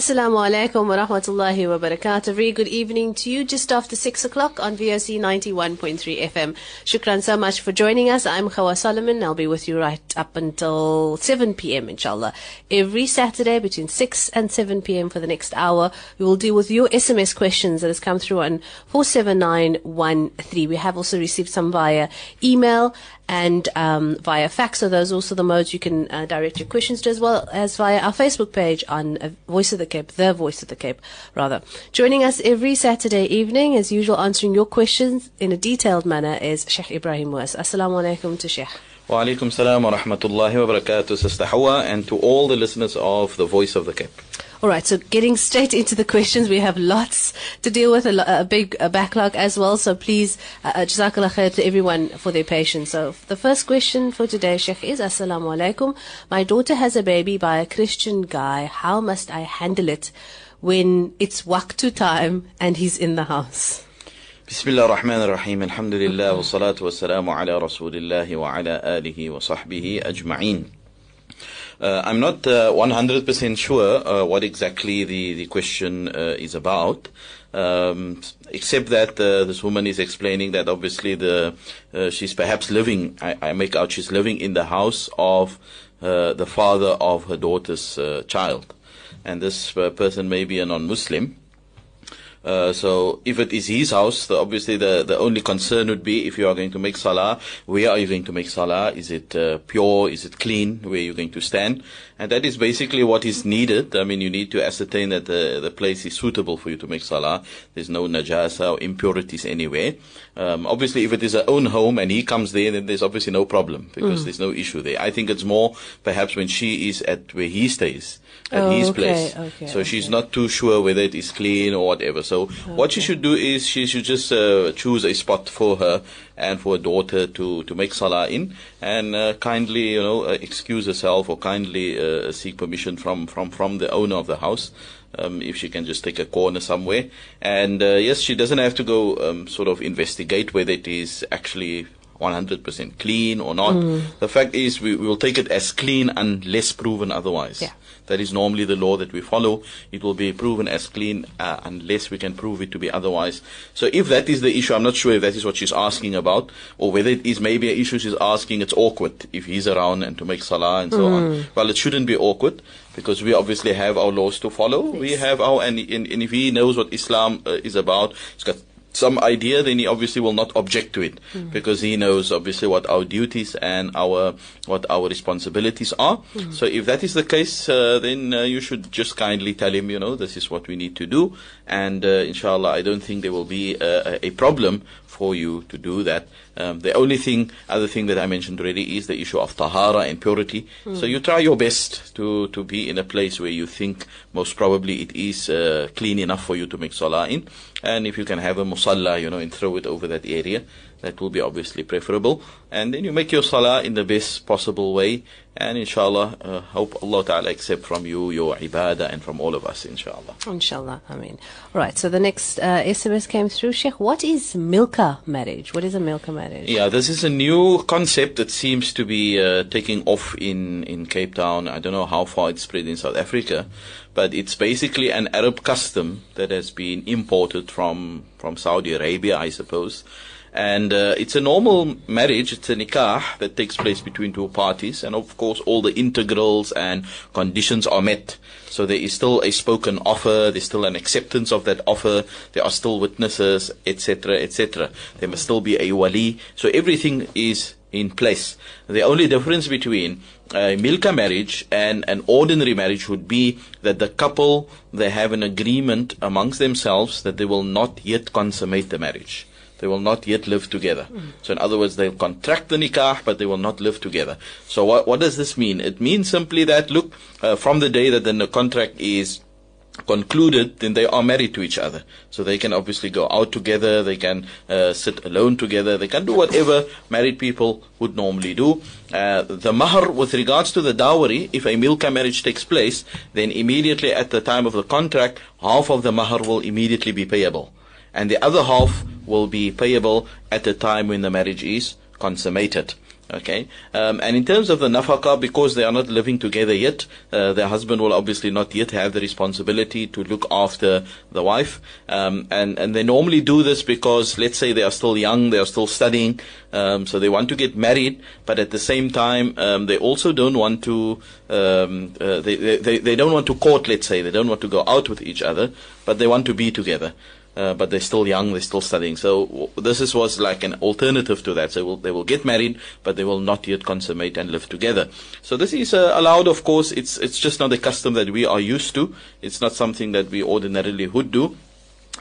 Assalamu alaikum wa rahmatullahi wa barakatuh. Very good evening to you just after 6 o'clock on VOC 91.3 FM. Shukran so much for joining us. I'm Hawa Solomon. I'll be with you right up until 7 p.m. inshallah. Every Saturday between 6 and 7 p.m. for the next hour, we will deal with your SMS questions that has come through on 47913. We have also received some via email and um, via fax. So those are also the modes you can uh, direct your questions to, as well as via our Facebook page on uh, Voice of the Cape, The Voice of the Cape, rather. Joining us every Saturday evening, as usual, answering your questions in a detailed manner is Sheikh Ibrahim Moos. Assalamu alaikum to Sheikh. Wa alaikum salam wa rahmatullahi wa barakatuh, Sister Hawa, and to all the listeners of The Voice of the Cape. All right, so getting straight into the questions, we have lots to deal with, a, lo- a big a backlog as well. So please, uh, uh, jazakallah khair to everyone for their patience. So the first question for today, Sheikh, is Assalamu alaikum. My daughter has a baby by a Christian guy. How must I handle it when it's waqtu time and he's in the house? بسم الله الرحمن الرحيم الحمد لله والصلاة والسلام على رسول الله وعلى آله وصحبه أجمعين uh, I'm not uh, 100% sure uh, what exactly the, the question uh, is about, um, except that uh, this woman is explaining that obviously the uh, she's perhaps living, I, I make out she's living in the house of uh, the father of her daughter's uh, child. And this uh, person may be a non-Muslim. Uh, so if it is his house, the, obviously the, the only concern would be if you are going to make salah, where are you going to make salah? Is it uh, pure? Is it clean? Where are you going to stand? And that is basically what is needed. I mean, you need to ascertain that the, the place is suitable for you to make salah. There's no najasa or impurities anywhere. Um, obviously, if it is a own home and he comes there, then there's obviously no problem because there's no issue there. I think it's more perhaps when she is at where he stays, at Oh, his okay, place. okay, so she's not too sure whether it is clean or whatever. So what she should do is she should just uh, choose a spot for her and for her daughter to, to make salah in and uh, kindly, you know, uh, excuse herself or kindly uh, seek permission from, from, from the owner of the house. Um, if she can just take a corner somewhere. And uh, yes, she doesn't have to go um, sort of investigate whether it is actually 100% clean or not. The fact is, we, we will take it as clean unless proven otherwise. Yeah. That is normally the law that we follow. It will be proven as clean uh, unless we can prove it to be otherwise. So if that is the issue, I'm not sure if that is what she's asking about, or whether it is maybe an issue she's asking. It's awkward if he's around and to make salah and so on. Well, it shouldn't be awkward because we obviously have our laws to follow. We have our and, and, and if he knows what Islam uh, is about, he's got some idea, then he obviously will not object to it because he knows obviously what our duties and our what our responsibilities are. So if that is the case, uh, then uh, you should just kindly tell him, you know, this is what we need to do, and uh, inshallah, I don't think there will be uh, a, a problem for you to do that. Um, the only thing, other thing that I mentioned already is the issue of tahara and purity. So you try your best to, to be in a place where you think most probably it is uh, clean enough for you to make salah in. And if you can have a musalla, you know, and throw it over that area, that will be obviously preferable. And then you make your salah in the best possible way. And inshallah, uh, hope Allah Ta'ala accept from you your ibadah and from all of us, inshallah. Inshallah, I mean. Right, so the next uh, SMS came through. Sheikh, what is milka marriage? What is a milka marriage? Yeah, this is a new concept that seems to be uh, taking off in, in Cape Town. I don't know how far it's spread in South Africa, but it's basically an Arab custom that has been imported from, from Saudi Arabia, I suppose. And uh, it's a normal marriage, it's a nikah that takes place between two parties, and of course, all the integrals and conditions are met. So there is still a spoken offer, there's still an acceptance of that offer, there are still witnesses, etc., etc. There must still be a wali. So everything is in place. The only difference between a milka marriage and an ordinary marriage would be that the couple they have an agreement amongst themselves that they will not yet consummate the marriage. They will not yet live together. So in other words, they'll contract the nikah, but they will not live together. So what, what does this mean? It means simply that, look, uh, from the day that the contract is concluded, then they are married to each other. So they can obviously go out together, they can uh, sit alone together, they can do whatever married people would normally do. Uh, the mahar, with regards to the dowry, if a milka marriage takes place, then immediately at the time of the contract, half of the mahar will immediately be payable. And the other half will be payable at the time when the marriage is consummated. Okay, um, and in terms of the nafaka, because they are not living together yet, uh, the husband will obviously not yet have the responsibility to look after the wife, um, and and they normally do this because, let's say, they are still young, they are still studying, um, so they want to get married, but at the same time, um, they also don't want to, um, uh, they, they they don't want to court, let's say, they don't want to go out with each other, but they want to be together uh, but they're still young, they're still studying. So this is, was like an alternative to that. So will, they will get married, but they will not yet consummate and live together. So this is uh, allowed, of course. It's it's just not a custom that we are used to. It's not something that we ordinarily would do.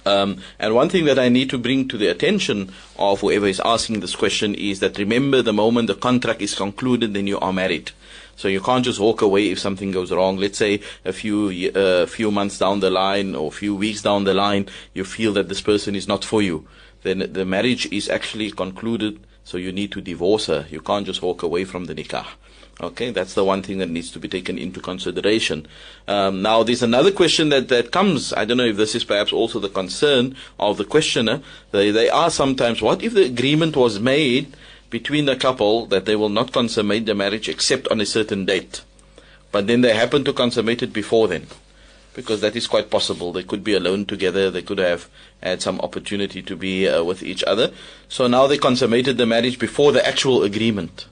Um, and one thing that I need to bring to the attention of whoever is asking this question is that remember the moment the contract is concluded, then you are married. So you can't just walk away if something goes wrong. Let's say a few uh, few months down the line or a few weeks down the line, you feel that this person is not for you. Then the marriage is actually concluded. So you need to divorce her. You can't just walk away from the nikah. Okay, that's the one thing that needs to be taken into consideration. Um, now, there's another question that, that comes. I don't know if this is perhaps also the concern of the questioner. They, they are sometimes, what if the agreement was made between the couple that they will not consummate the marriage except on a certain date. But then they happen to consummate it before then. Because that is quite possible. They could be alone together. They could have had some opportunity to be uh, with each other. So now they consummated the marriage before the actual agreement.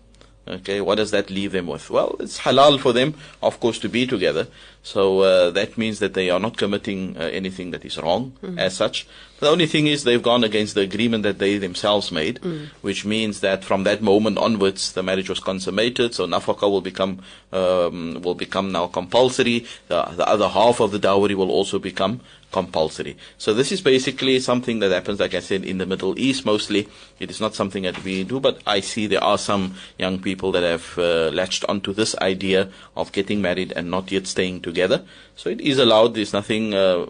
Okay, what does that leave them with? Well, it's halal for them, of course, to be together. So uh, that means that they are not committing uh, anything that is wrong mm. as such. The only thing is they've gone against the agreement that they themselves made, mm. which means that from that moment onwards, the marriage was consummated. So nafaka will become um, will become now compulsory. The, the other half of the dowry will also become compulsory. So this is basically something that happens, like I said, in the Middle East mostly. It is not something that we do, but I see there are some young people that have uh, latched onto this idea of getting married and not yet staying together. So it is allowed. There's nothing uh,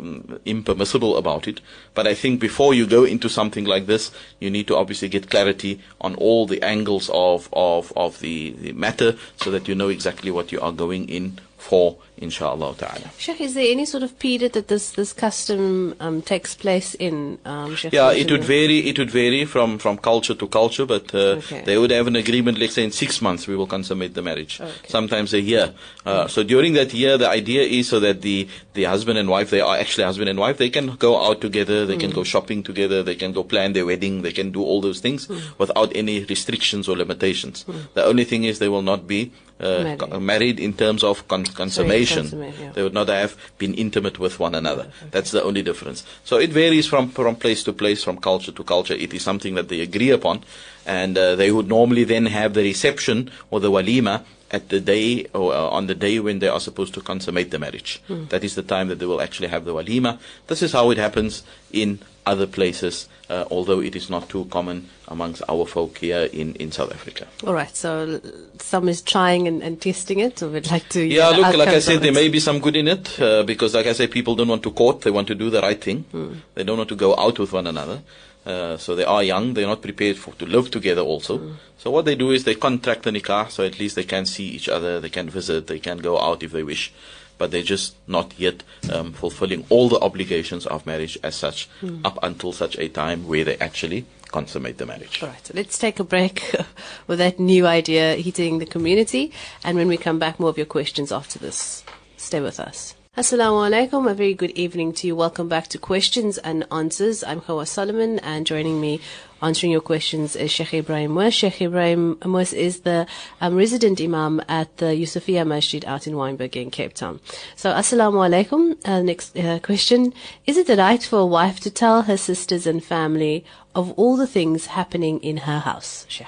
impermissible about it. But I think before you go into something like this, you need to obviously get clarity on all the angles of of of the, the matter, so that you know exactly what you are going in for, inshallah ta'ala. Sheikh, is there any sort of period that this, this custom um, takes place in? Um, yeah, it would vary. It would vary from, from culture to culture, but uh, okay. they would have an agreement. Let's say in six months we will consummate the marriage. Okay. Sometimes a year. Uh, mm. So during that year, the idea is so that the the husband and wife, they are actually husband and wife. They can go out together. They mm. can go shopping together. They can go plan their wedding. They can do all those things mm. without any restrictions or limitations. Mm. The only thing is they will not be uh, married. married. in terms of con- consummation. Sorry, yeah. They would not have been intimate with one another. Okay. That's the only difference. So it varies from, from place to place, from culture to culture. It is something that they agree upon. And uh, they would normally then have the reception or the walima at the day or uh, on the day when they are supposed to consummate the marriage. Hmm. That is the time that they will actually have the walima. This is how it happens in other places, uh, although it is not too common amongst our folk here in, in South Africa. All right, so some is trying and, and testing it, or would like to. Yeah, look, like I said, there may be some good in it uh, because, like I said, people don't want to court; they want to do the right thing. Hmm. They don't want to go out with one another. Uh, so they are young; they're not prepared for to live together. Also, mm. so what they do is they contract the nikah, so at least they can see each other, they can visit, they can go out if they wish but they're just not yet um, fulfilling all the obligations of marriage as such mm. up until such a time where they actually consummate the marriage. All right, so let's take a break with that new idea hitting the community, and when we come back, more of your questions after this. Stay with us. Assalamu alaikum. A very good evening to you. Welcome back to Questions and Answers. I'm Hawa Solomon and joining me answering your questions is Sheikh Ibrahim Moos. Sheikh Ibrahim Moos is the um, resident imam at the Yusufia Masjid out in Wynberg in Cape Town. So Assalamu alaikum. Uh, next uh, question. Is it right for a wife to tell her sisters and family of all the things happening in her house, Sheikh?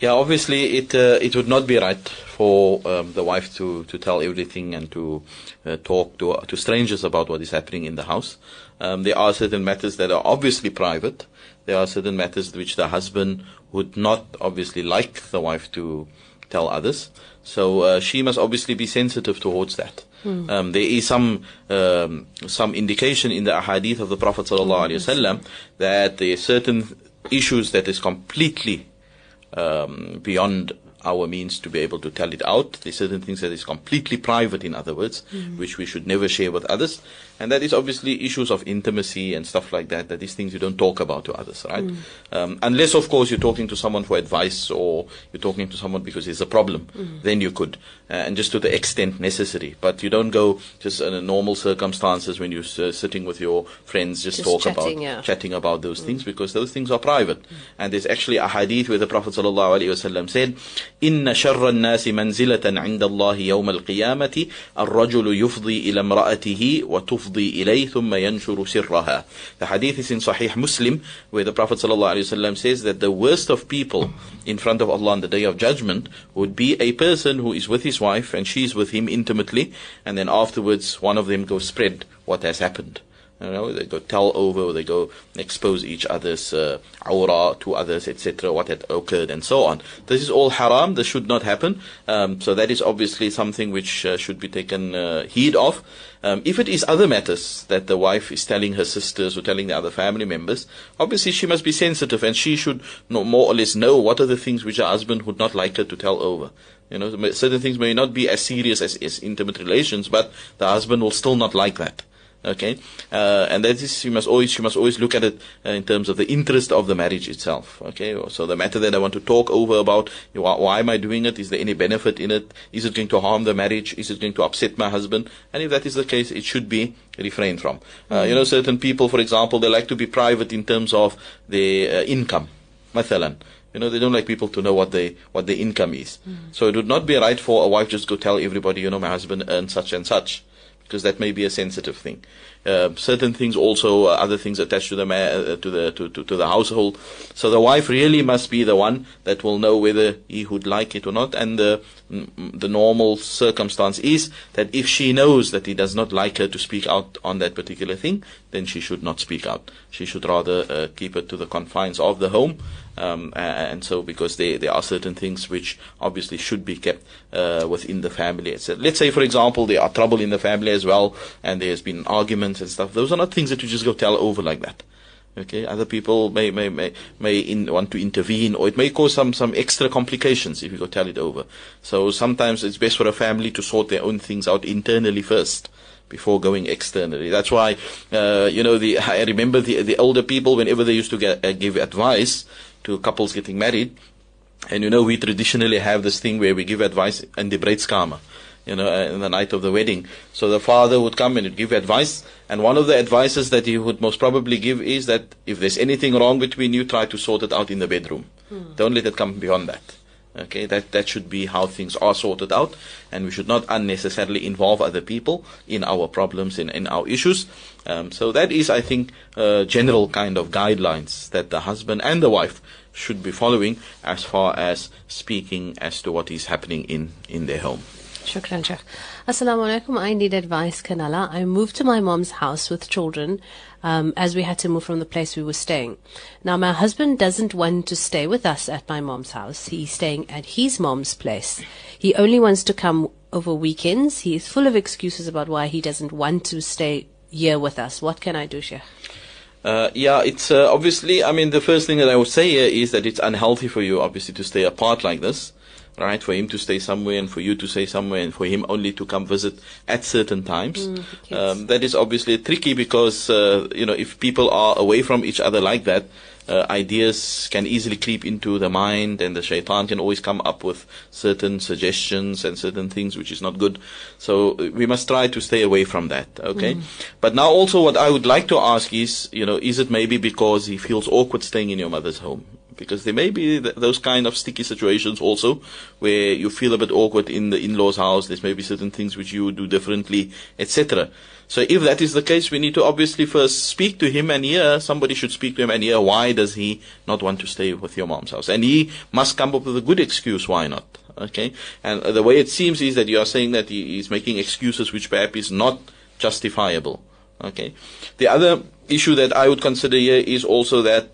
Yeah, obviously it uh, it would not be right for um, the wife to, to tell everything and to uh, talk to to strangers about what is happening in the house. Um, there are certain matters that are obviously private. There are certain matters which the husband would not obviously like the wife to tell others. So uh, she must obviously be sensitive towards that. Hmm. Um, there is some um, some indication in the ahadith of the Prophet sallallahu that there are certain issues that is completely um, beyond our means to be able to tell it out. There's certain things that is completely private, in other words, mm. which we should never share with others. And that is obviously issues of intimacy and stuff like that, that these things you don't talk about to others, right? Mm. Um, unless, of course, you're talking to someone for advice or you're talking to someone because there's a problem, mm. then you could, uh, and just to the extent necessary. But you don't go just in normal circumstances when you're uh, sitting with your friends, just, just talk chatting, about, yeah. chatting about those mm. things because those things are private. Mm. And there's actually a hadith where the Prophet ﷺ said, إن شر الناس منزلة عند الله يوم القيامة الرجل يفضي إلى امرأته وتفضي إليه ثم ينشر سرها. The hadith is in Sahih Muslim where the Prophet ﷺ says that the worst of people in front of Allah on the day of judgment would be a person who is with his wife and she's with him intimately and then afterwards one of them goes spread what has happened. You know, they go tell over, they go expose each other's uh, aura to others, etc., what had occurred, and so on. This is all haram. This should not happen. Um, so that is obviously something which uh, should be taken uh, heed of. Um, if it is other matters that the wife is telling her sisters or telling the other family members, obviously she must be sensitive and she should know, more or less know what are the things which her husband would not like her to tell over. You know, certain things may not be as serious as, as intimate relations, but the husband will still not like that. Okay, uh, and that is you must always you must always look at it uh, in terms of the interest of the marriage itself. Okay, so the matter that I want to talk over about why, why am I doing it? Is there any benefit in it? Is it going to harm the marriage? Is it going to upset my husband? And if that is the case, it should be refrained from. Uh, you know, certain people, for example, they like to be private in terms of their uh, income. Mathalan. You know, they don't like people to know what they what their income is. Mm. So it would not be right for a wife just go tell everybody, you know, my husband earns such and such because that may be a sensitive thing. Uh, certain things also, uh, other things attached to the ma- uh, to the to, to, to, the household. So the wife really must be the one that will know whether he would like it or not. And the the normal circumstance is that if she knows that he does not like her to speak out on that particular thing, then she should not speak out. She should rather uh, keep it to the confines of the home. Um, and so, because there, there are certain things which obviously should be kept uh, within the family. Let's say, for example, there are trouble in the family as well, and there has been arguments and stuff. Those are not things that you just go tell over like that. Okay, other people may may may may in, want to intervene, or it may cause some some extra complications if you go tell it over. So sometimes it's best for a family to sort their own things out internally first before going externally. That's why, uh, you know, the I remember the the older people whenever they used to get, uh, give advice to couples getting married, and you know we traditionally have this thing where we give advice in the bruidskamer you know, uh, in the night of the wedding. So the father would come and give advice, and one of the advices that he would most probably give is that if there's anything wrong between you, try to sort it out in the bedroom. Hmm. Don't let it come beyond that. Okay, that that should be how things are sorted out, and we should not unnecessarily involve other people in our problems, in, in our issues. Um, so that is, I think, uh, general kind of guidelines that the husband and the wife should be following as far as speaking as to what is happening in, in their home. Shukran, Sheikh. Assalamu alaikum. I need advice, Kanala. I moved to my mom's house with children um, as we had to move from the place we were staying. Now, my husband doesn't want to stay with us at my mom's house. He's staying at his mom's place. He only wants to come over weekends. He is full of excuses about why he doesn't want to stay here with us. What can I do, Sheikh? Uh, yeah, it's uh, obviously, I mean, the first thing that I would say here is that it's unhealthy for you, obviously, to stay apart like this right? For him to stay somewhere and for you to stay somewhere and for him only to come visit at certain times. Mm, um, that is obviously tricky because, uh, you know, if people are away from each other like that, uh, ideas can easily creep into the mind and the shaitan can always come up with certain suggestions and certain things which is not good. So uh, we must try to stay away from that, okay? Mm. But now also what I would like to ask is, you know, is it maybe because he feels awkward staying in your mother's home? Because there may be th- those kind of sticky situations also where you feel a bit awkward in the in-laws house. There's maybe certain things which you do differently etc so if that is the case we need to obviously first speak to him and hear. Somebody should speak to him and hear why does he not want to stay with your mom's house. And he must come up with a good excuse why not okay? And the way it seems is that you are saying that he is making excuses which perhaps is not justifiable okay? The other issue that i would consider here is also that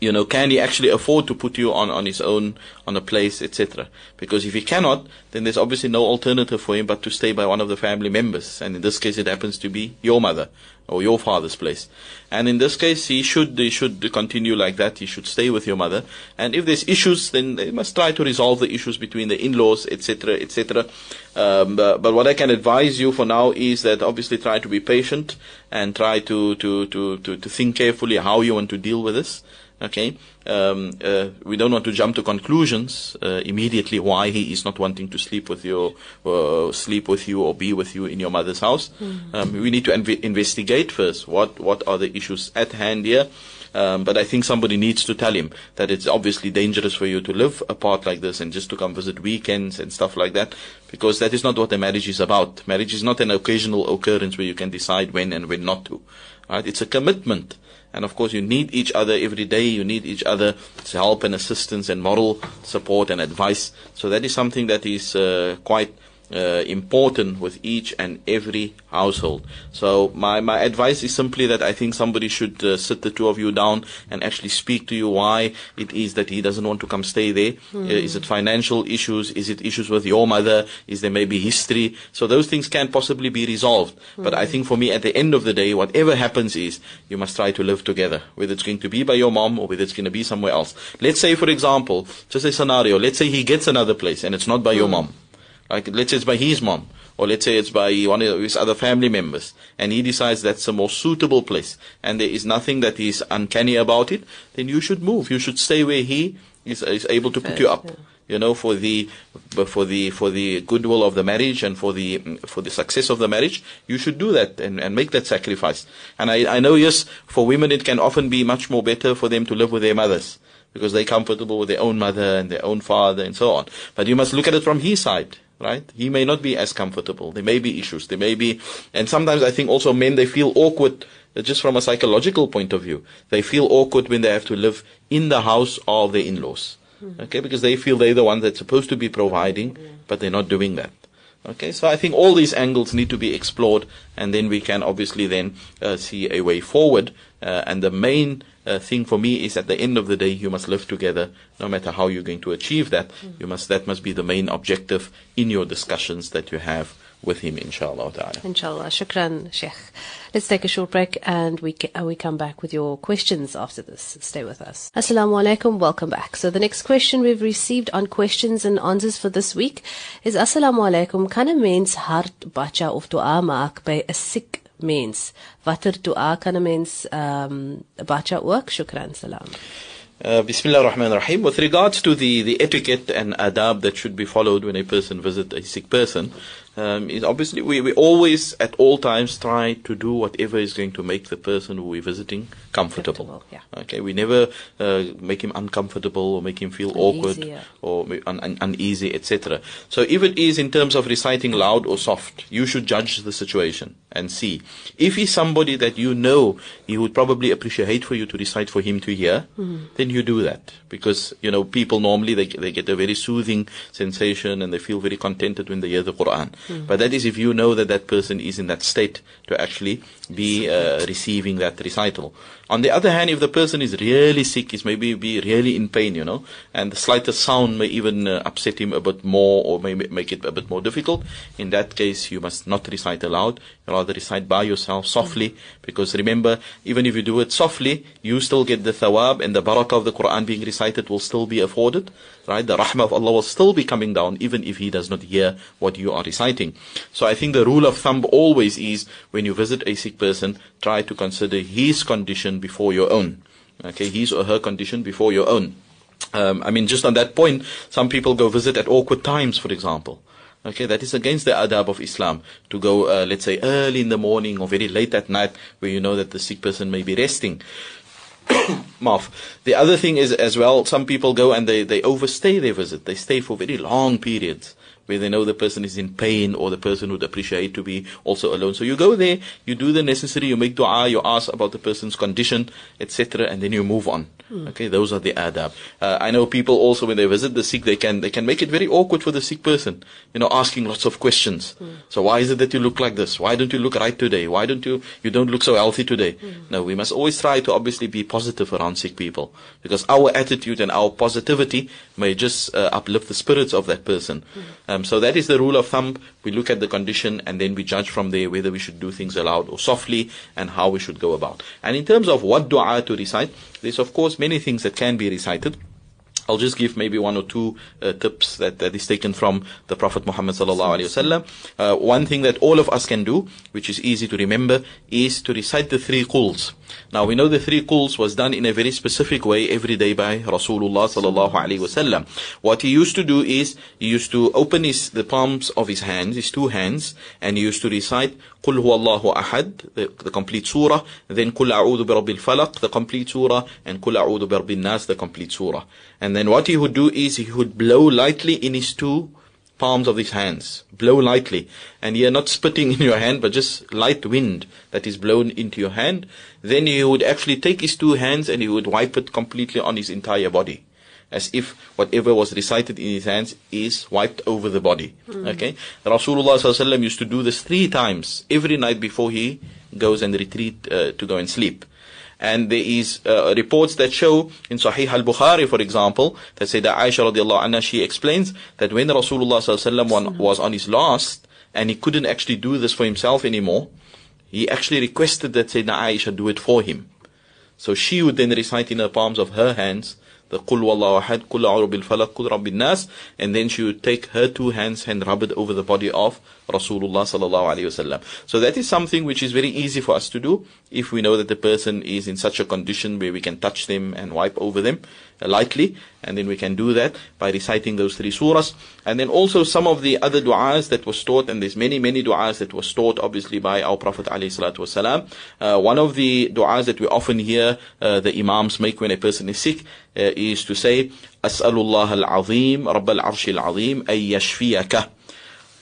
you know, can he actually afford to put you on, on his own, on a place, etc.? Because if he cannot, then there's obviously no alternative for him but to stay by one of the family members. And in this case, it happens to be your mother or your father's place. And in this case, he should, he should continue like that. He should stay with your mother. And if there's issues, then they must try to resolve the issues between the in-laws, etc., etc. Um, but, but what I can advise you for now is that obviously try to be patient and try to, to, to, to, to think carefully how you want to deal with this. Okay, um, uh, we don't want to jump to conclusions uh, immediately why he is not wanting to sleep with you, uh, sleep with you, or be with you in your mother's house. Mm-hmm. Um, we need to inv- investigate first what what are the issues at hand here. Um, but I think somebody needs to tell him that it's obviously dangerous for you to live apart like this and just to come visit weekends and stuff like that, because that is not what a marriage is about. Marriage is not an occasional occurrence where you can decide when and when not to. Right? It's a commitment. And of course, you need each other every day. You need each other's help and assistance and moral support and advice. So that is something that is uh, quite uh, important with each and every household. So my, my advice is simply that I think somebody should uh, sit the two of you down and actually speak to you why it is that he doesn't want to come stay there. Mm. Uh, is it financial issues? Is it issues with your mother? Is there maybe history? So those things can possibly be resolved. Mm. But I think for me at the end of the day, whatever happens is you must try to live together, whether it's going to be by your mom or whether it's going to be somewhere else. Let's say, for example, just a scenario, let's say he gets another place and it's not by mm. your mom. Like, let's say it's by his mom, or let's say it's by one of his other family members, and he decides that's the more suitable place, and there is nothing that is uncanny about it, then you should move. You should stay where he is, is able to put you up. You know, for the for the for the goodwill of the marriage and for the for the success of the marriage, you should do that and, and make that sacrifice. And I, I know, yes, for women it can often be much more better for them to live with their mothers because they're comfortable with their own mother and their own father and so on. But you must look at it from his side right? He may not be as comfortable. There may be issues. There may be, and sometimes I think also men, they feel awkward uh, just from a psychological point of view. They feel awkward when they have to live in the house of their in-laws. Mm-hmm. Okay, because they feel they're the one that's supposed to be providing, but they're not doing that. Okay, so I think all these angles need to be explored, and then we can obviously then uh, see a way forward. Uh, and the main uh, thing for me is at the end of the day, you must live together, no matter how you're going to achieve that. Mm. You must that must be the main objective in your discussions that you have with him, inshallah. Ta'ala. Inshallah. Shukran, Sheikh. Let's take a short break and we, uh, we come back with your questions after this. Stay with us. Assalamu alaikum. Welcome back. So the next question we've received on questions and answers for this week is Assalamu alaikum. Kan 'n mens hart bacha of dua maak a siek mens? Watter dua kan 'n mens um bacha? Shukran. Salam. Uh, Bismillah ar-Rahman ar-Rahim. With regards to the, the etiquette and adab that should be followed when a person visits a sick person, um, is obviously we, we always at all times try to do whatever is going to make the person who we're visiting comfortable. comfortable yeah. Okay, we never uh, make him uncomfortable or make him feel awkward or un- un- uneasy, etc. So if it is in terms of reciting loud or soft, you should judge the situation and see. If he's somebody that you know he would probably appreciate for you to recite for him to hear, mm. then you do that because you know people normally they they get a very soothing sensation and they feel very contented when they hear the Quran. Mm. But that is if you know that that person is in that state to actually be uh, receiving that recital. On the other hand, if the person is really sick, is maybe be really in pain, you know, and the slightest sound may even uh, upset him a bit more or may make it a bit more difficult, in that case, you must not recite aloud. You rather recite by yourself softly, because remember, even if you do it softly, you still get the thawab and the barakah of the Quran being recited will still be afforded, right? The rahmah of Allah will still be coming down, even if He does not hear what you are reciting. So I think the rule of thumb always is, when you visit a sick person, try to consider his condition before your own. Okay, his or her condition before your own. Um, I mean, just on that point, some people go visit at awkward times, for example. Okay, that is against the adab of Islam to go, uh, let's say, early in the morning or very late at night where you know that the sick person may be resting. Marv. The other thing is as well, some people go and they, they overstay their visit. They stay for very long periods where they know the person is in pain or the person would appreciate to be also alone. So you go there, you do the necessary, you make dua, you ask about the person's condition, etc., and then you move on. Hmm. Okay, those are the adab. Uh, I know people also when they visit the sick, they can they can make it very awkward for the sick person. You know, asking lots of questions. Hmm. So why is it that you look like this? Why don't you look right today? Why don't you you don't look so healthy today? Hmm. No, we must always try to obviously be positive around sick people because our attitude and our positivity may just uh, uplift the spirits of that person. Um, so that is the rule of thumb. We look at the condition and then we judge from there whether we should do things aloud or softly and how we should go about. And in terms of what dua to recite, there's of course many things that can be recited. I'll just give maybe one or two uh, tips that, that is taken from the Prophet Muhammad sallallahu alaihi wasallam. Uh, one thing that all of us can do, which is easy to remember, is to recite the three quls. Now we know the three quls was done in a very specific way every day by Rasulullah sallallahu alaihi wasallam. What he used to do is he used to open his the palms of his hands, his two hands, and he used to recite Qul huwallahu ahad, the, the complete surah, then Qul a'udhu bi rabbil the complete surah, and Qul a'udhu bi rabbin nas, the complete surah. And then what he would do is he would blow lightly in his two palms of his hands. Blow lightly. And you're not spitting in your hand, but just light wind that is blown into your hand. Then he would actually take his two hands and he would wipe it completely on his entire body. As if whatever was recited in his hands is wiped over the body. Mm. Okay? Rasulullah used to do this three times every night before he goes and retreat uh, to go and sleep. And there is uh, reports that show in Sahih al-Bukhari, for example, that say that Aisha radiallahu anha, she explains that when Rasulullah sallallahu was on his last, and he couldn't actually do this for himself anymore, he actually requested that Sayyidina Aisha do it for him. So she would then recite in the palms of her hands the Qul Wallahu Ahad, Qul A'udhu Bil Falaq, Qul Rabbin Nas, and then she would take her two hands and rub it over the body of Rasulullah sallallahu alaihi wasallam. So that is something which is very easy for us to do if we know that the person is in such a condition where we can touch them and wipe over them lightly, and then we can do that by reciting those three surahs. And then also some of the other du'as that was taught, and there's many, many du'as that was taught obviously by our Prophet ﷺ. Uh, one of the du'as that we often hear uh, the Imams make when a person is sick uh, is to say, أسأل الله العظيم رب العرش العظيم أن يشفيك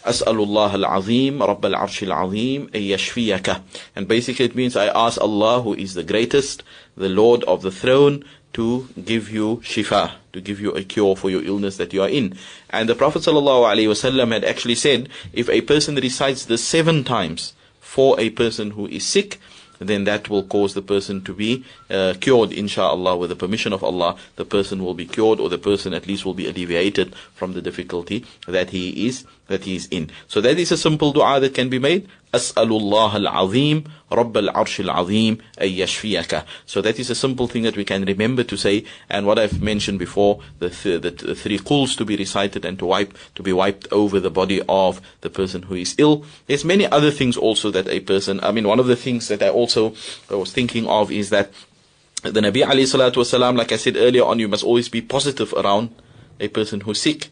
أسأل الله العظيم رب العرش العظيم أن يشفيك and basically it means I ask Allah who is the greatest the Lord of the throne to give you shifa, to give you a cure for your illness that you are in. And the Prophet ﷺ had actually said, if a person recites this seven times for a person who is sick, then that will cause the person to be uh, cured, inshallah, with the permission of Allah. The person will be cured, or the person at least will be alleviated from the difficulty that he is that he is in. So that is a simple dua that can be made. أسأل الله العظيم رب العرش العظيم أن يشفيك So that is a simple thing that we can remember to say. And what I've mentioned before the, th- the th- three quls to be recited and to wipe to be wiped over the body of the person who is ill. There's many other things also that a person I mean one of the things that I also I was thinking of is that the Nabi alayhi salatu like I said earlier on you must always be positive around a person who's sick.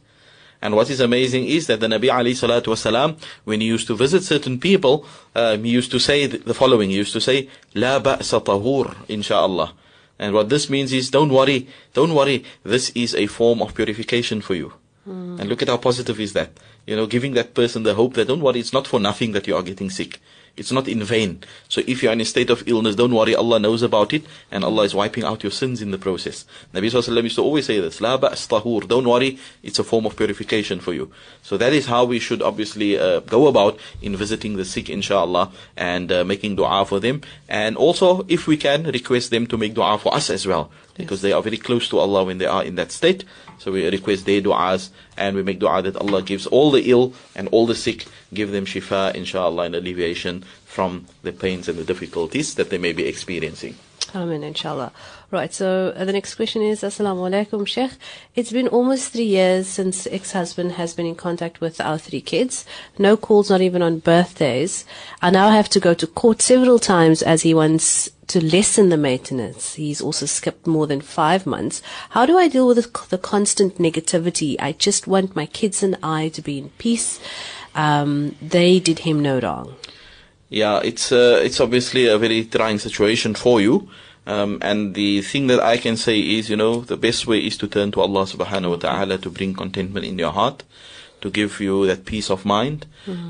And what is amazing is that the Nabi alayhi salatu wasalam, when he used to visit certain people, um, he used to say the following. He used to say, La ba'sa tahur, inshaAllah. And what this means is, don't worry, don't worry, this is a form of purification for you. Mm. And look at how positive is that. You know, giving that person the hope that don't worry, it's not for nothing that you are getting sick. It's not in vain. So if you're in a state of illness, don't worry, Allah knows about it, and Allah is wiping out your sins in the process. Nabi Sallallahu used to always say this, La ba's tahur, don't worry, it's a form of purification for you. So that is how we should obviously uh, go about in visiting the sick, inshallah, and uh, making dua for them. And also, if we can, request them to make dua for us as well, because they are very close to Allah when they are in that state. So we request their du'as and we make du'a that Allah gives all the ill and all the sick, give them shifa, inshallah, and alleviation from the pains and the difficulties that they may be experiencing. Amen, inshallah. Right, so uh, the next question is Assalamu alaikum, Sheikh. It's been almost three years since ex husband has been in contact with our three kids. No calls, not even on birthdays. I now have to go to court several times as he wants to lessen the maintenance. He's also skipped more than five months. How do I deal with the constant negativity? I just want my kids and I to be in peace. Um, they did him no wrong. Yeah, it's uh, it's obviously a very trying situation for you. Um, and the thing that I can say is, you know, the best way is to turn to Allah subhanahu wa ta'ala to bring contentment in your heart to give you that peace of mind.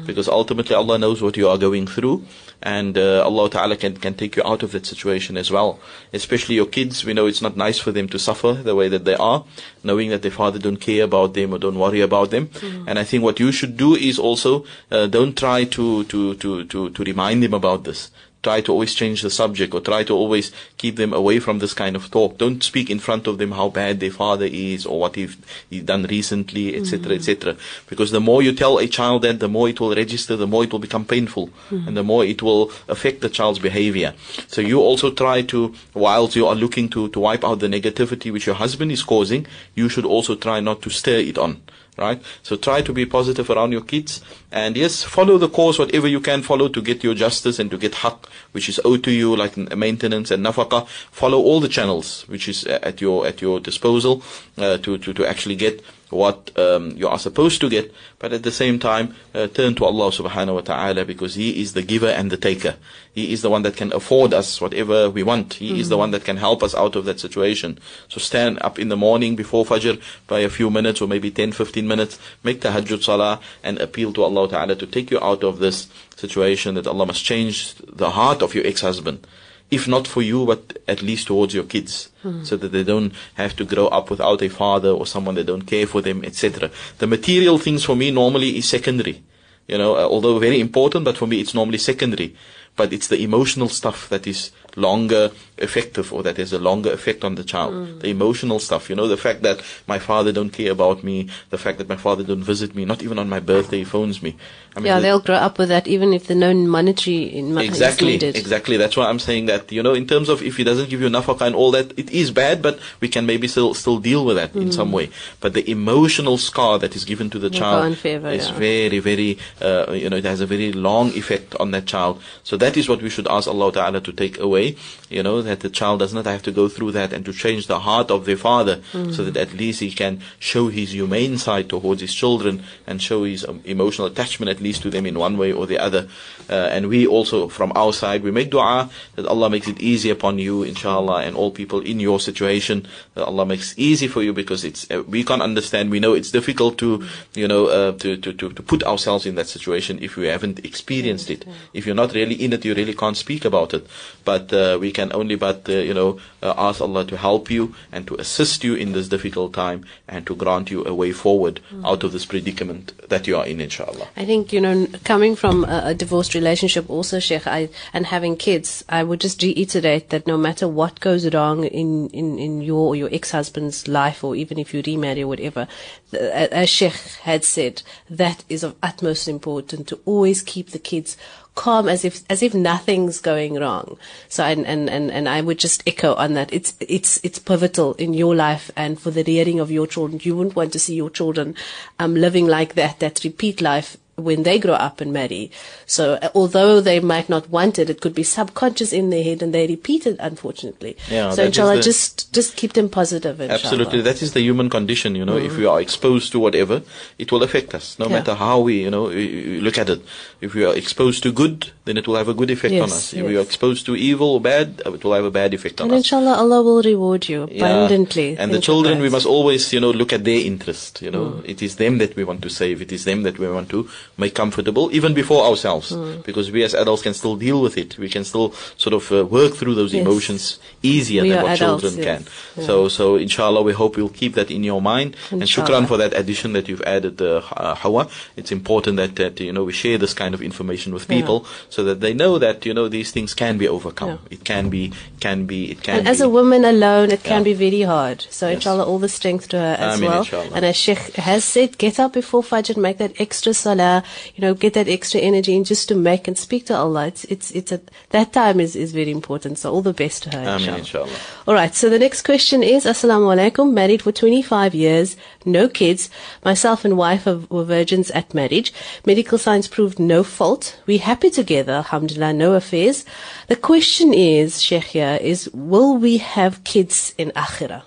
Because ultimately Allah knows what you are going through and uh, Allah Ta'ala can, can take you out of that situation as well. Especially your kids, we know it's not nice for them to suffer the way that they are, knowing that their father don't care about them or don't worry about them. And I think what you should do is also uh, don't try to, to, to, to, to remind them about this try to always change the subject or try to always keep them away from this kind of talk. Don't speak in front of them how bad their father is or what he's, done recently, etc., etc. Mm-hmm. Because the more you tell a child that, the more it will register, the more it will become painful, mm-hmm. and the more it will affect the child's behavior. So you also try to, whilst you are looking to, to wipe out the negativity which your husband is causing, you should also try not to stir it on right? So try to be positive around your kids, and yes, follow the course, whatever you can follow to get your justice and to get haq, which is owed to you, like maintenance and nafaqah. Follow all the channels which is at your at your disposal uh, to, to to actually get what um, you are supposed to get, but at the same time, uh, turn to Allah subhanahu wa ta'ala because He is the giver and the taker. He is the one that can afford us whatever we want. He is the one that can help us out of that situation. So stand up in the morning before Fajr by a few minutes or maybe 10, 15 minutes, make tahajjud salah and appeal to Allah ta'ala to take you out of this situation that Allah must change the heart of your ex-husband if not for you, but at least towards your kids, so that they don't have to grow up without a father or someone that don't care for them, etc. The material things for me normally is secondary, you know, uh, although very important, but for me it's normally secondary. But it's the emotional stuff that is longer effective or that has a longer effect on the child. The emotional stuff, you know, the fact that my father don't care about me, the fact that my father don't visit me, not even on my birthday he phones me. I mean, Yeah, the- they'll grow up with that even if the no monetary in is Exactly, exactly. That's why I'm saying that you know, in terms of if he doesn't give you nafaqah and all that, it is bad, but we can maybe still still deal with that in some way. But the emotional scar that is given to the Will child favor, is yeah. very, very, uh, you know, it has a very long effect on that child. So that is what we should ask Allah Taala to take away. You know, that the child does not have to go through that and to change the heart of their father, so that at least he can show his humane side towards his children and show his um, emotional attachment at least to them in one way or the other. Uh, and we also, from our side, we make dua that Allah makes it easy upon you, inshallah, and all people in your situation. That Allah makes easy for you because it's uh, we can't understand. We know it's difficult to, you know, uh, to, to to to put ourselves in that situation if we haven't experienced it. If you're not really in it, you really can't speak about it. But uh, we can only but uh, you know uh, ask Allah to help you and to assist you in this difficult time and to grant you a way forward out of this predicament that you are in, inshallah. I think you know, coming from a, a divorced relationship, also, Sheikh, I, and having kids, I would just reiterate that no matter what goes wrong in in in your or your ex-husband's life, or even if you remarry or whatever, as Sheikh had said, that is of utmost importance to always keep the kids calm as if as if nothing's going wrong. So and, and, and, and I would just echo on that. It's it's it's pivotal in your life and for the rearing of your children. You wouldn't want to see your children um living like that, that repeat life when they grow up and marry. So uh, although they might not want it, it could be subconscious in their head and they repeat it unfortunately. Yeah, so inshallah the- just just keep them positive inshallah. Absolutely, that is the human condition. You know, if we are exposed to whatever, it will affect us, no Yeah. matter how we, you know, look at it. If we are exposed to good, then it will have a good effect on us. If we are exposed to evil or bad, it will have a bad effect on And us. inshallah Allah will reward you Yeah. abundantly. And the children, we must always, you know, look at their interest. You know, Mm. it is them that we want to save. It is them that we want to make comfortable, even before ourselves, Mm. because we as adults can still deal with it. We can still sort of uh, work through those Yes. emotions easier We than what adults, children yes. can. Yeah. So, so inshallah, we hope you'll keep that in your mind. And Inshallah. shukran for that addition that you've added, uh, uh, Hawa. It's important that, that you know we share this kind of information with Yeah. people so that they know that you know these things can be overcome. Yeah. It can be, can be, it can. And as a woman alone, it can be very hard. So Yes. inshallah, all the strength to her as Ameen, well. inshallah. And as Sheikh has said, get up before Fajr, make that extra salah, you know, get that extra energy and just to make and speak to Allah. It's, it's, it's a, that time is, is very important. So all the best to her, Ameen, inshallah. inshallah. All right. So the next question is, Assalamu alaikum. Married for 25 years, no kids. Myself and wife are- were virgins at marriage. Medical science proved no fault. We're happy together. Alhamdulillah, no affairs. The question is, Sheikh here, is will we have kids in Akhirah?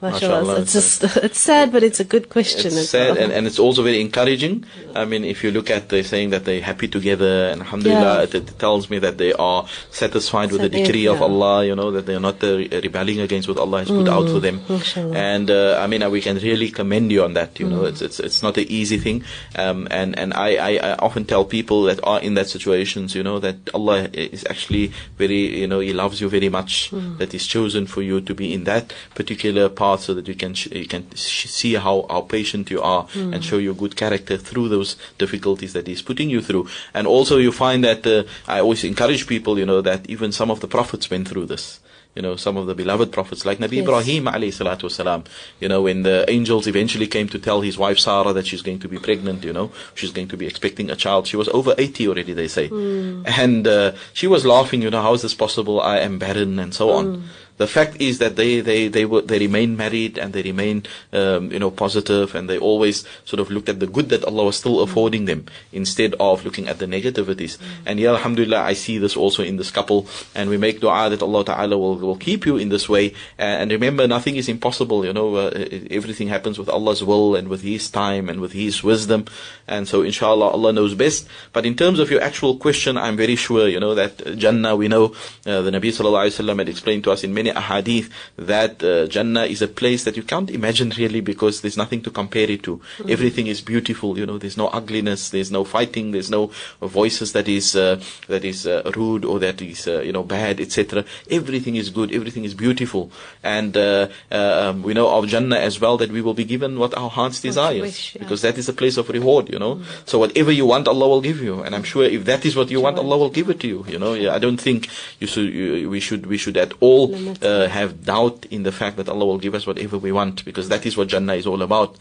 Mashallah. It's, just, it's sad, but it's a good question. It's sad well. and, and it's also very encouraging. I mean, if you look at the saying that they're happy together, and alhamdulillah, Yeah. it, it tells me that they are satisfied with the decree of. Allah, you know, that they're not uh, rebelling against what Allah has put out for them. Mm, mashallah. And uh, I mean, uh, we can really commend you on that. You know, Mm. it's it's it's not an easy thing. Um, and and I, I, I often tell people that are in that situations, you know, that Allah is actually very, you know, He loves you very much. Mm. That He's chosen for you to be in that particular so that you can sh- you can sh- see how how patient you are Mm. and show your good character through those difficulties that He's putting you through. And also, you find that uh, I always encourage people, you know, that even some of the prophets went through this you know, some of the beloved prophets like Nabi Yes. Ibrahim alayhi salatu wasalam, you know, when the angels eventually came to tell his wife Sarah that she's going to be pregnant, you know, she's going to be expecting a child. She was over 80 already, they say. And uh, she was laughing, you know, how is this possible? I am barren and so on. The fact is that they, they, they were, they remain married and they remain, um, you know, positive and they always sort of looked at the good that Allah was still affording them instead of looking at the negativities. And yeah, alhamdulillah, I see this also in this couple and we make dua that Allah Ta'ala will, will keep you in this way. And remember, nothing is impossible, you know, uh, everything happens with Allah's will and with His time and with His wisdom. And so inshallah, Allah knows best. But in terms of your actual question, I'm very sure, you know, that Jannah, we know, uh, the Nabi Sallallahu Alaihi Wasallam had explained to us in many ahadith that uh, Jannah is a place that you can't imagine really because there's nothing to compare it to. Everything is beautiful, you know, there's no ugliness, there's no fighting, there's no voices that is, uh, that is uh, rude or that is, uh, you know, bad, etc. Everything is good, everything is beautiful. And uh, uh, um, we know of Jannah as well that we will be given what our hearts desire yeah. because that is a place of reward, you know. So whatever you want, Allah will give you. And I'm sure if that is what you want, Allah will give it to you, you know. Yeah, I don't think you should, you, we should, we should at all uh, have doubt in the fact that Allah will give us whatever we want because that is what Jannah is all about.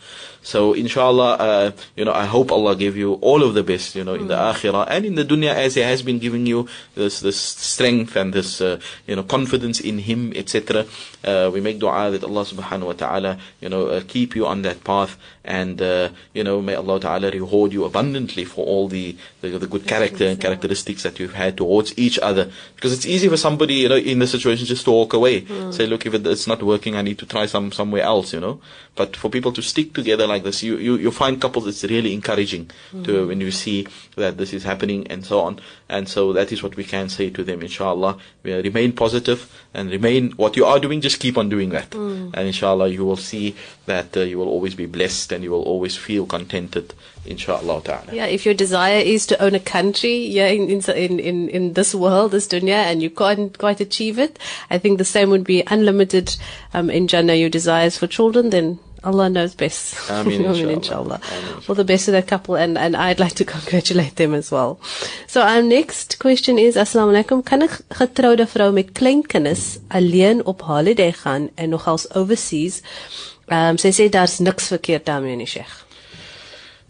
So inshallah, uh, you know, I hope Allah give you all of the best, you know, in the akhirah and in the dunya as He has been giving you this, this strength and this, uh, you know, confidence in Him, etc. Uh, we make dua that Allah subhanahu wa ta'ala, you know, uh, keep you on that path and, uh, you know, may Allah ta'ala reward you abundantly for all the, the, the good character and characteristics that you've had towards each other. Because it's easy for somebody, you know, in the situation just to walk away. Say, look, if it's not working, I need to try some, somewhere else, you know. But for people to stick together like this, you, you, you find couples, it's really encouraging to, when you see that this is happening and so on. And so that is what we can say to them, inshallah. We, remain positive and remain, what you are doing, just keep on doing that. And inshallah, you will see that uh, you will always be blessed and you will always feel contented, inshallah ta'ala. Yeah, if your desire is to own a country, yeah, in, in in in this world, this dunya, and you can't quite achieve it, I think the same would be unlimited um, in Jannah. Your desires for children, then Allah knows best. Ameen, inshallah. inshallah. Ameen, All the best to that couple, and and I'd like to congratulate them as well. So our next question is: Assalamu alaikum. Kan 'n getroude vrou met klein kinders alleen op holiday gaan en nogals overseas? Um, sy sê daar's niks verkeerd daarmee nie, Sheikh.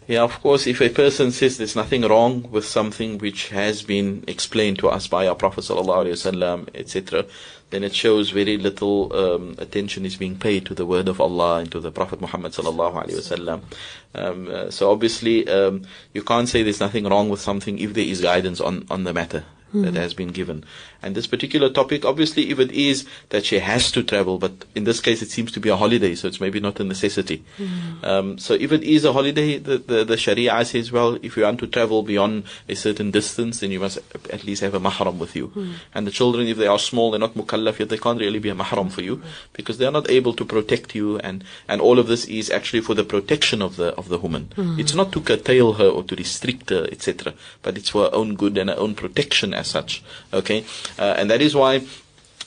Yeah, of course, if a person says there's nothing wrong with something which has been explained to us by our Prophet sallallahu alaihi wasallam, etc., then it shows very little um, attention is being paid to the word of Allah and to the Prophet Muhammad sallallahu alaihi wasallam. Um, uh, so obviously, um, you can't say there's nothing wrong with something if there is guidance on on the matter. That has been given. And this particular topic, obviously, if it is that she has to travel, but in this case it seems to be a holiday, so it's maybe not a necessity. Hmm. Um, so if it is a holiday, the, the, the Sharia says, well, if you want to travel beyond a certain distance, then you must at least have a mahram with you. Hmm. And the children, if they are small, they're not mukallaf yet, they can't really be a mahram for you because they're not able to protect you. And, and all of this is actually for the protection of the, of the woman. Hmm. It's not to curtail her or to restrict her, etc. But it's for her own good and her own protection as such. Okay? Uh, and that is why,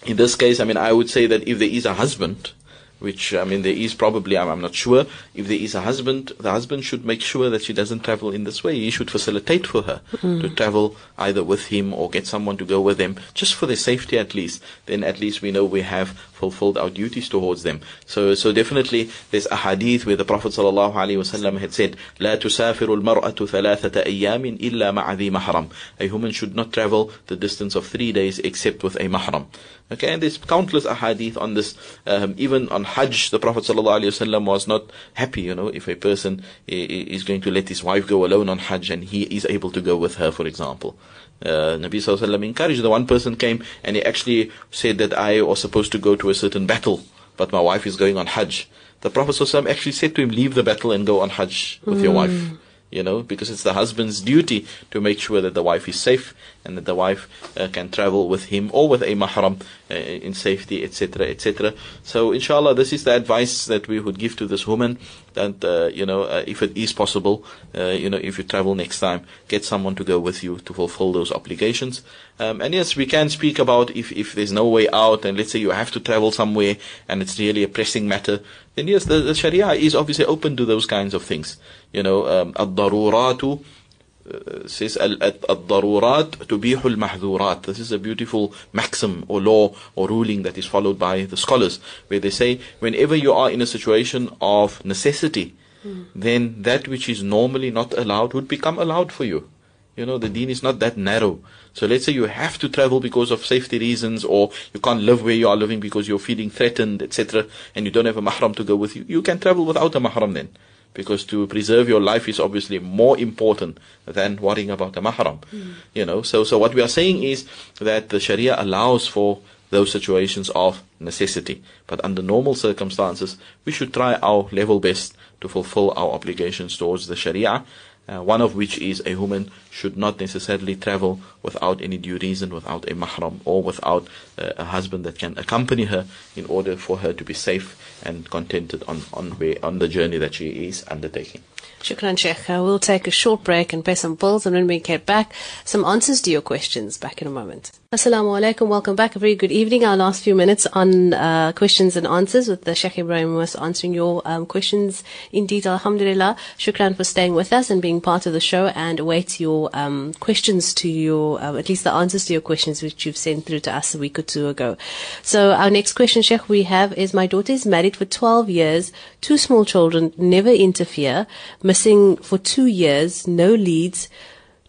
in this case, I mean, I would say that if there is a husband, which I mean there is probably I'm, I'm, not sure if there is a husband the husband should make sure that she doesn't travel in this way he should facilitate for her mm. to travel either with him or get someone to go with them just for their safety at least then at least we know we have fulfilled our duties towards them so so definitely there's a hadith where the prophet sallallahu alaihi wasallam had said "لا تسافر المرأة ثلاثة أيام إلا مع ذي محرّم." a woman should not travel the distance of 3 days except with a mahram Okay, and there's countless ahadith on this. Um, even on Hajj, the Prophet ﷺ was not happy, you know, if a person i- i- is going to let his wife go alone on Hajj and he is able to go with her, for example. Uh, Nabi ﷺ encouraged. The one person came and he actually said that I was supposed to go to a certain battle but my wife is going on Hajj. The Prophet ﷺ actually said to him, leave the battle and go on Hajj with your wife you know, because it's the husband's duty to make sure that the wife is safe and that the wife uh, can travel with him or with a mahram uh, in safety, etc., etc. So, inshallah, this is the advice that we would give to this woman that, uh, you know, uh, if it is possible, uh, you know, if you travel next time, get someone to go with you to fulfill those obligations. Um, and yes, we can speak about if, if there's no way out and let's say you have to travel somewhere and it's really a pressing matter, then yes, the, the Sharia is obviously open to those kinds of things. You know, um, الضرورات uh, says الضرورات تبيح المحظورات. This is a beautiful maxim or law or ruling that is followed by the scholars, where they say whenever you are in a situation of necessity, mm. then that which is normally not allowed would become allowed for you. You know, the deen is not that narrow. So let's say you have to travel because of safety reasons or you can't live where you are living because you're feeling threatened, etc., and you don't have a mahram to go with you. You can travel without a mahram then. Because to preserve your life is obviously more important than worrying about the mahram. Mm. You know, so, so what we are saying is that the Sharia allows for those situations of necessity. But under normal circumstances, we should try our level best to fulfill our obligations towards the Sharia uh, one of which is a woman should not necessarily travel without any due reason, without a mahram, or without uh, a husband that can accompany her in order for her to be safe and contented on, on, on the journey that she is undertaking. Shukran Sheikh. Uh, we'll take a short break and pay some bills, and when we get back, some answers to your questions. Back in a moment. Assalamu alaikum. Welcome back. A very good evening. Our last few minutes on uh, questions and answers with the Sheikh Ibrahim Moos answering your um, questions in detail. Alhamdulillah. Shukran for staying with us and being part of the show and await your um, questions to your, uh, at least the answers to your questions which you've sent through to us a week or two ago. So our next question, Sheikh, we have is my daughter is married for 12 years, two small children, never interfere, missing for two years, no leads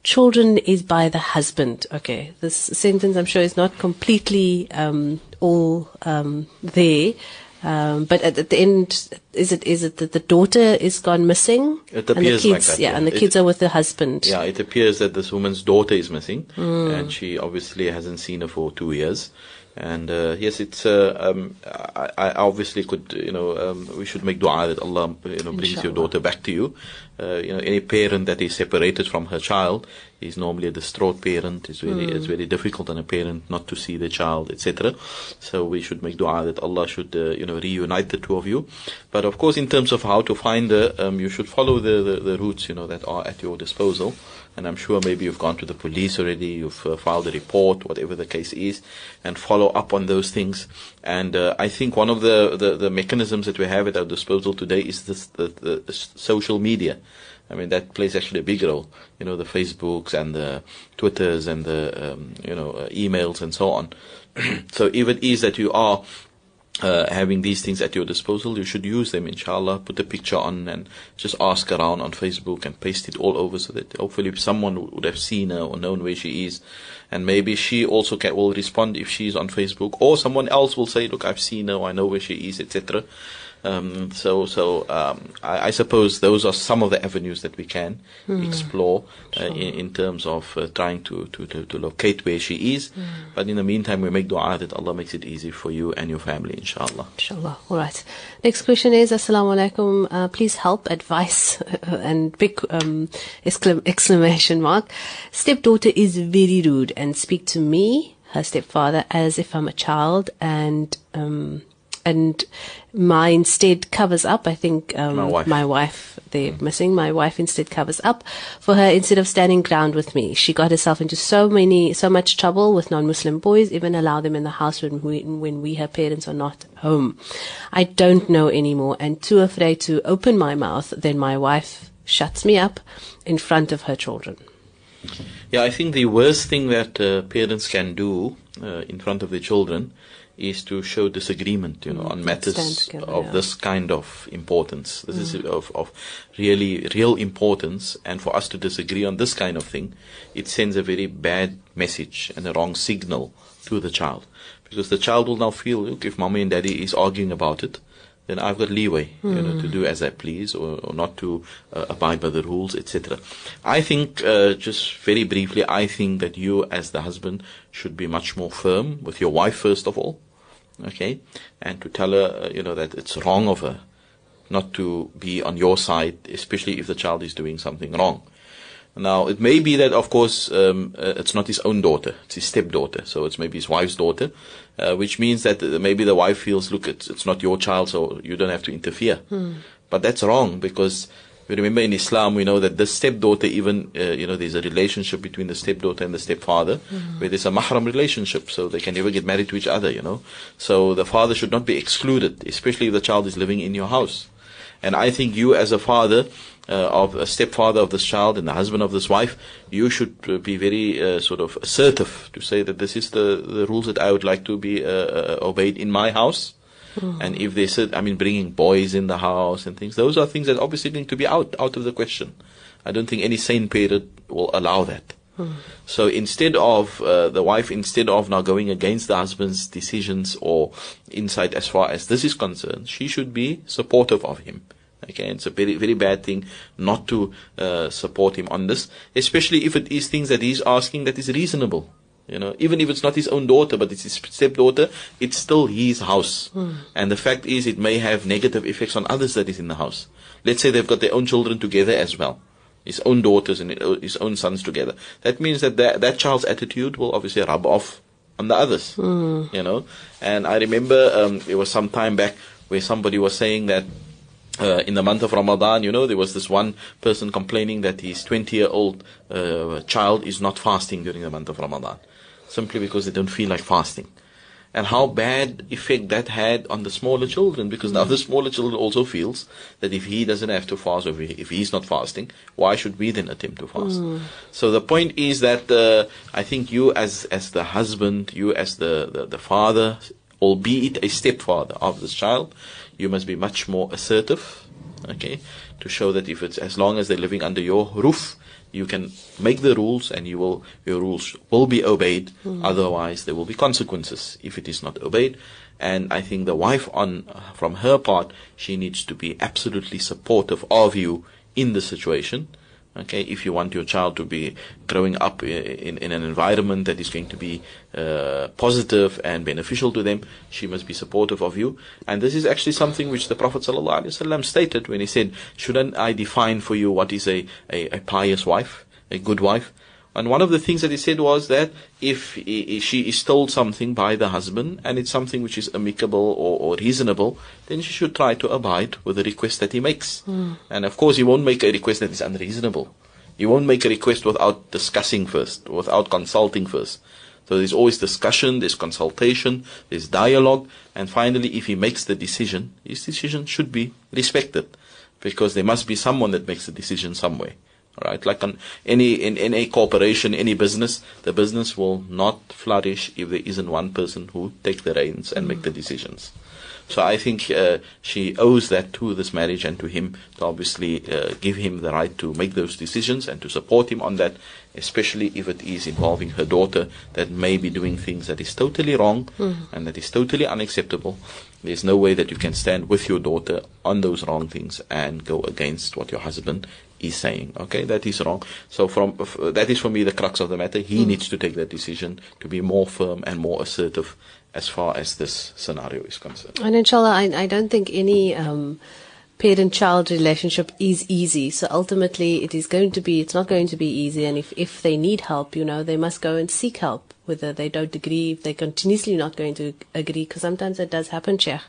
children is by the husband. Okay, this sentence I'm sure is not completely um, all um, there. Um, but at, at, the end, is it is it that the daughter is gone missing? It appears and the kids, like that. Yeah, yeah. and the kids it, are with the husband. Yeah, it appears that this woman's daughter is missing, mm. and she obviously hasn't seen her for two years. And uh, yes, it's. Uh, um, I, I, obviously could, you know, um, we should make du'a that Allah, you know, brings Inshallah. your daughter back to you. Uh, you know, any parent that is separated from her child is normally a distraught parent. It's very, mm. it's very difficult on a parent not to see the child, etc. So we should make du'a that Allah should, uh, you know, reunite the two of you. But of course, in terms of how to find her, um, you should follow the, the, the routes, you know, that are at your disposal and I'm sure maybe you've gone to the police already, you've uh, filed a report, whatever the case is, and follow up on those things. And uh, I think one of the, the, the, mechanisms that we have at our disposal today is the, the social media. I mean, that plays actually a big role. You know, the Facebooks and the Twitters and the, um, you know, uh, emails and so on. so if it is that you are uh, having these things at your disposal, you should use them, inshallah. Put a picture on and just ask around on Facebook and paste it all over so that hopefully someone would have seen her or known where she is. And maybe she also can, will respond if she's on Facebook or someone else will say, look, I've seen her, I know where she is, etc. Um, so, so um, I, I, suppose those are some of the avenues that we can mm. explore uh, sure. in, in, terms of uh, trying to, to, to, to, locate where she is. Mm. But in the meantime, we make dua that Allah makes it easy for you and your family, inshallah. Inshallah. All right. Next question is Assalamu alaikum. Uh, please help, advice, and big um, exclamation mark. Stepdaughter is very rude and speak to me, her stepfather, as if I'm a child and um, and my instead covers up. I think um, my wife, my wife they're mm. missing. My wife instead covers up for her instead of standing ground with me. She got herself into so many, so much trouble with non-Muslim boys. Even allow them in the house when we, when we, her parents, are not home. I don't know anymore, and too afraid to open my mouth. Then my wife shuts me up in front of her children. Yeah, I think the worst thing that uh, parents can do uh, in front of their children is to show disagreement, you know, mm, on matters together, of yeah. this kind of importance. This mm. is of, of really real importance, and for us to disagree on this kind of thing, it sends a very bad message and a wrong signal to the child, because the child will now feel, look, if mommy and daddy is arguing about it, then I've got leeway, mm. you know, to do as I please or, or not to uh, abide by the rules, etc. I think, uh, just very briefly, I think that you as the husband should be much more firm with your wife first of all okay, and to tell her, uh, you know, that it's wrong of her not to be on your side, especially if the child is doing something wrong. Now, it may be that, of course, um, uh, it's not his own daughter; it's his stepdaughter. So it's maybe his wife's daughter, uh, which means that uh, maybe the wife feels, look, it's, it's not your child, so you don't have to interfere. Hmm. But that's wrong because we remember in Islam we know that the stepdaughter, even uh, you know, there's a relationship between the stepdaughter and the stepfather, where there's a mahram relationship, so they can never get married to each other. You know, so the father should not be excluded, especially if the child is living in your house. And I think you, as a father, of a stepfather of this child and the husband of this wife, you should uh, be very uh, sort of assertive to say that this is the, the rules that I would like to be uh, uh, obeyed in my house. And if they said, I mean, bringing boys in the house and things, those are things that obviously going to be out out of the question. I don't think any sane parent will allow that. So instead of uh, the wife, instead of now going against the husband's decisions or insight as far as this is concerned, she should be supportive of him. Okay, it's a very, very bad thing not to uh, support him on this, especially if it is things that he's asking that is reasonable. You know, even if it's not his own daughter, but it's his stepdaughter, it's still his house. And the fact is, it may have negative effects on others that is in the house. Let's say they've got their own children together as well his own daughters and his own sons together. That means that that, that child's attitude will obviously rub off on the others, you know. And I remember um, it was some time back where somebody was saying that uh, in the month of Ramadan, you know, there was this one person complaining that his 20 year old uh, child is not fasting during the month of Ramadan, simply because they don't feel like fasting. And how bad effect that had on the smaller children, because now the smaller children also feels that if he doesn't have to fast, or if, he's not fasting, why should we then attempt to fast? So the point is that uh, I think you as as the husband, you as the, the, the father, albeit a stepfather of this child, you must be much more assertive, okay, to show that if it's as long as they're living under your roof, you can make the rules and you will your rules will be obeyed. Hmm. Otherwise, there will be consequences if it is not obeyed. And I think the wife, on from her part, she needs to be absolutely supportive of you in the situation. Okay, if you want your child to be growing up in, in an environment that is going to be uh, positive and beneficial to them, she must be supportive of you. And this is actually something which the Prophet ﷺ stated when he said, Shouldn't I define for you what is a, a, a pious wife, a good wife? And one of the things that he said was that if she is told something by the husband and it's something which is amicable or, or reasonable, then she should try to abide with the request that he makes. Hmm. And of course, he won't make a request that is unreasonable. He won't make a request without discussing first, without consulting first. So there's always discussion, there's consultation, there's dialogue, and finally, if he makes the decision, his decision should be respected, because there must be someone that makes the decision somewhere. Right, like on any in any corporation, any business, the business will not flourish if there isn't one person who takes the reins and make the decisions. So I think uh, she owes that to this marriage and to him to obviously uh, give him the right to make those decisions and to support him on that, especially if it is involving her daughter that may be doing things that is totally wrong and that is totally unacceptable. There's no way that you can stand with your daughter on those wrong things and go against what your husband is saying. Okay, that is wrong. So from that is for me the crux of the matter. He needs to take that decision to be more firm and more assertive as far as this scenario is concerned. And inshallah, I, I don't think any um, parent-child relationship is easy. So ultimately, it is going to be, it's not going to be easy. And if, if they need help, you know, they must go and seek help. Whether they don't agree, if they're continuously not going to agree, because sometimes that does happen, Sheikh.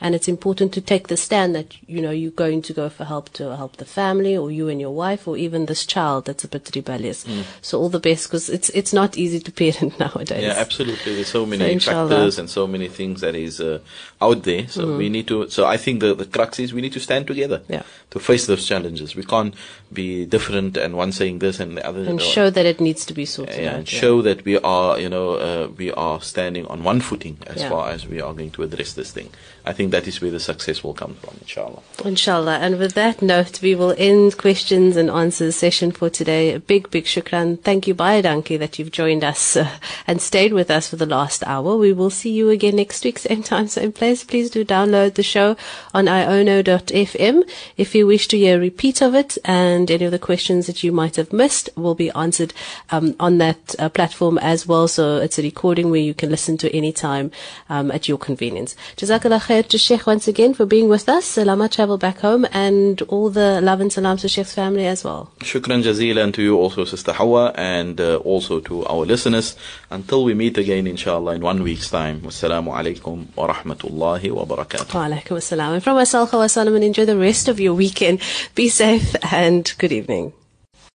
And it's important to take the stand that, you know, you're going to go for help to help the family or you and your wife or even this child that's a bit rebellious. So all the best, because it's, it's not easy to parent nowadays. Yeah, absolutely. There's so many So factors and so many things that is uh, out there. So we need to. So I think the the crux is we need to stand together Yeah. to face those challenges. We can't be different and one saying this and the other. And no. show that it needs to be sorted yeah, out. and show that we are, you know, uh, we are standing on one footing as Yeah. far as we are going to address this thing. I think that is where the success will come from, inshallah. Inshallah. And with that note, we will end questions and answers session for today. A big, big shukran. Thank you, Bayadanki, that you've joined us uh, and stayed with us for the last hour. We will see you again next week, same time, same place. Please do download the show on iono.fm if you wish to hear a repeat of it and any of the questions that you might have missed will be answered um, on that uh, platform as well. So it's a recording where you can listen to any time um, at your convenience. Jazakallah khair to Sheikh once again for being with us. Salama travel back home and all the love and salam to Sheikh's family as well. Shukran jazilan to you also, Sister Hawa, and uh, also to our listeners. Until we meet again, inshallah, in one week's time. Wassalamu alaikum wa rahmatullahi wa barakatuh. Wa alaikum assalam. And from myself, Hawa Solomon, enjoy the rest of your weekend. Be safe and good evening.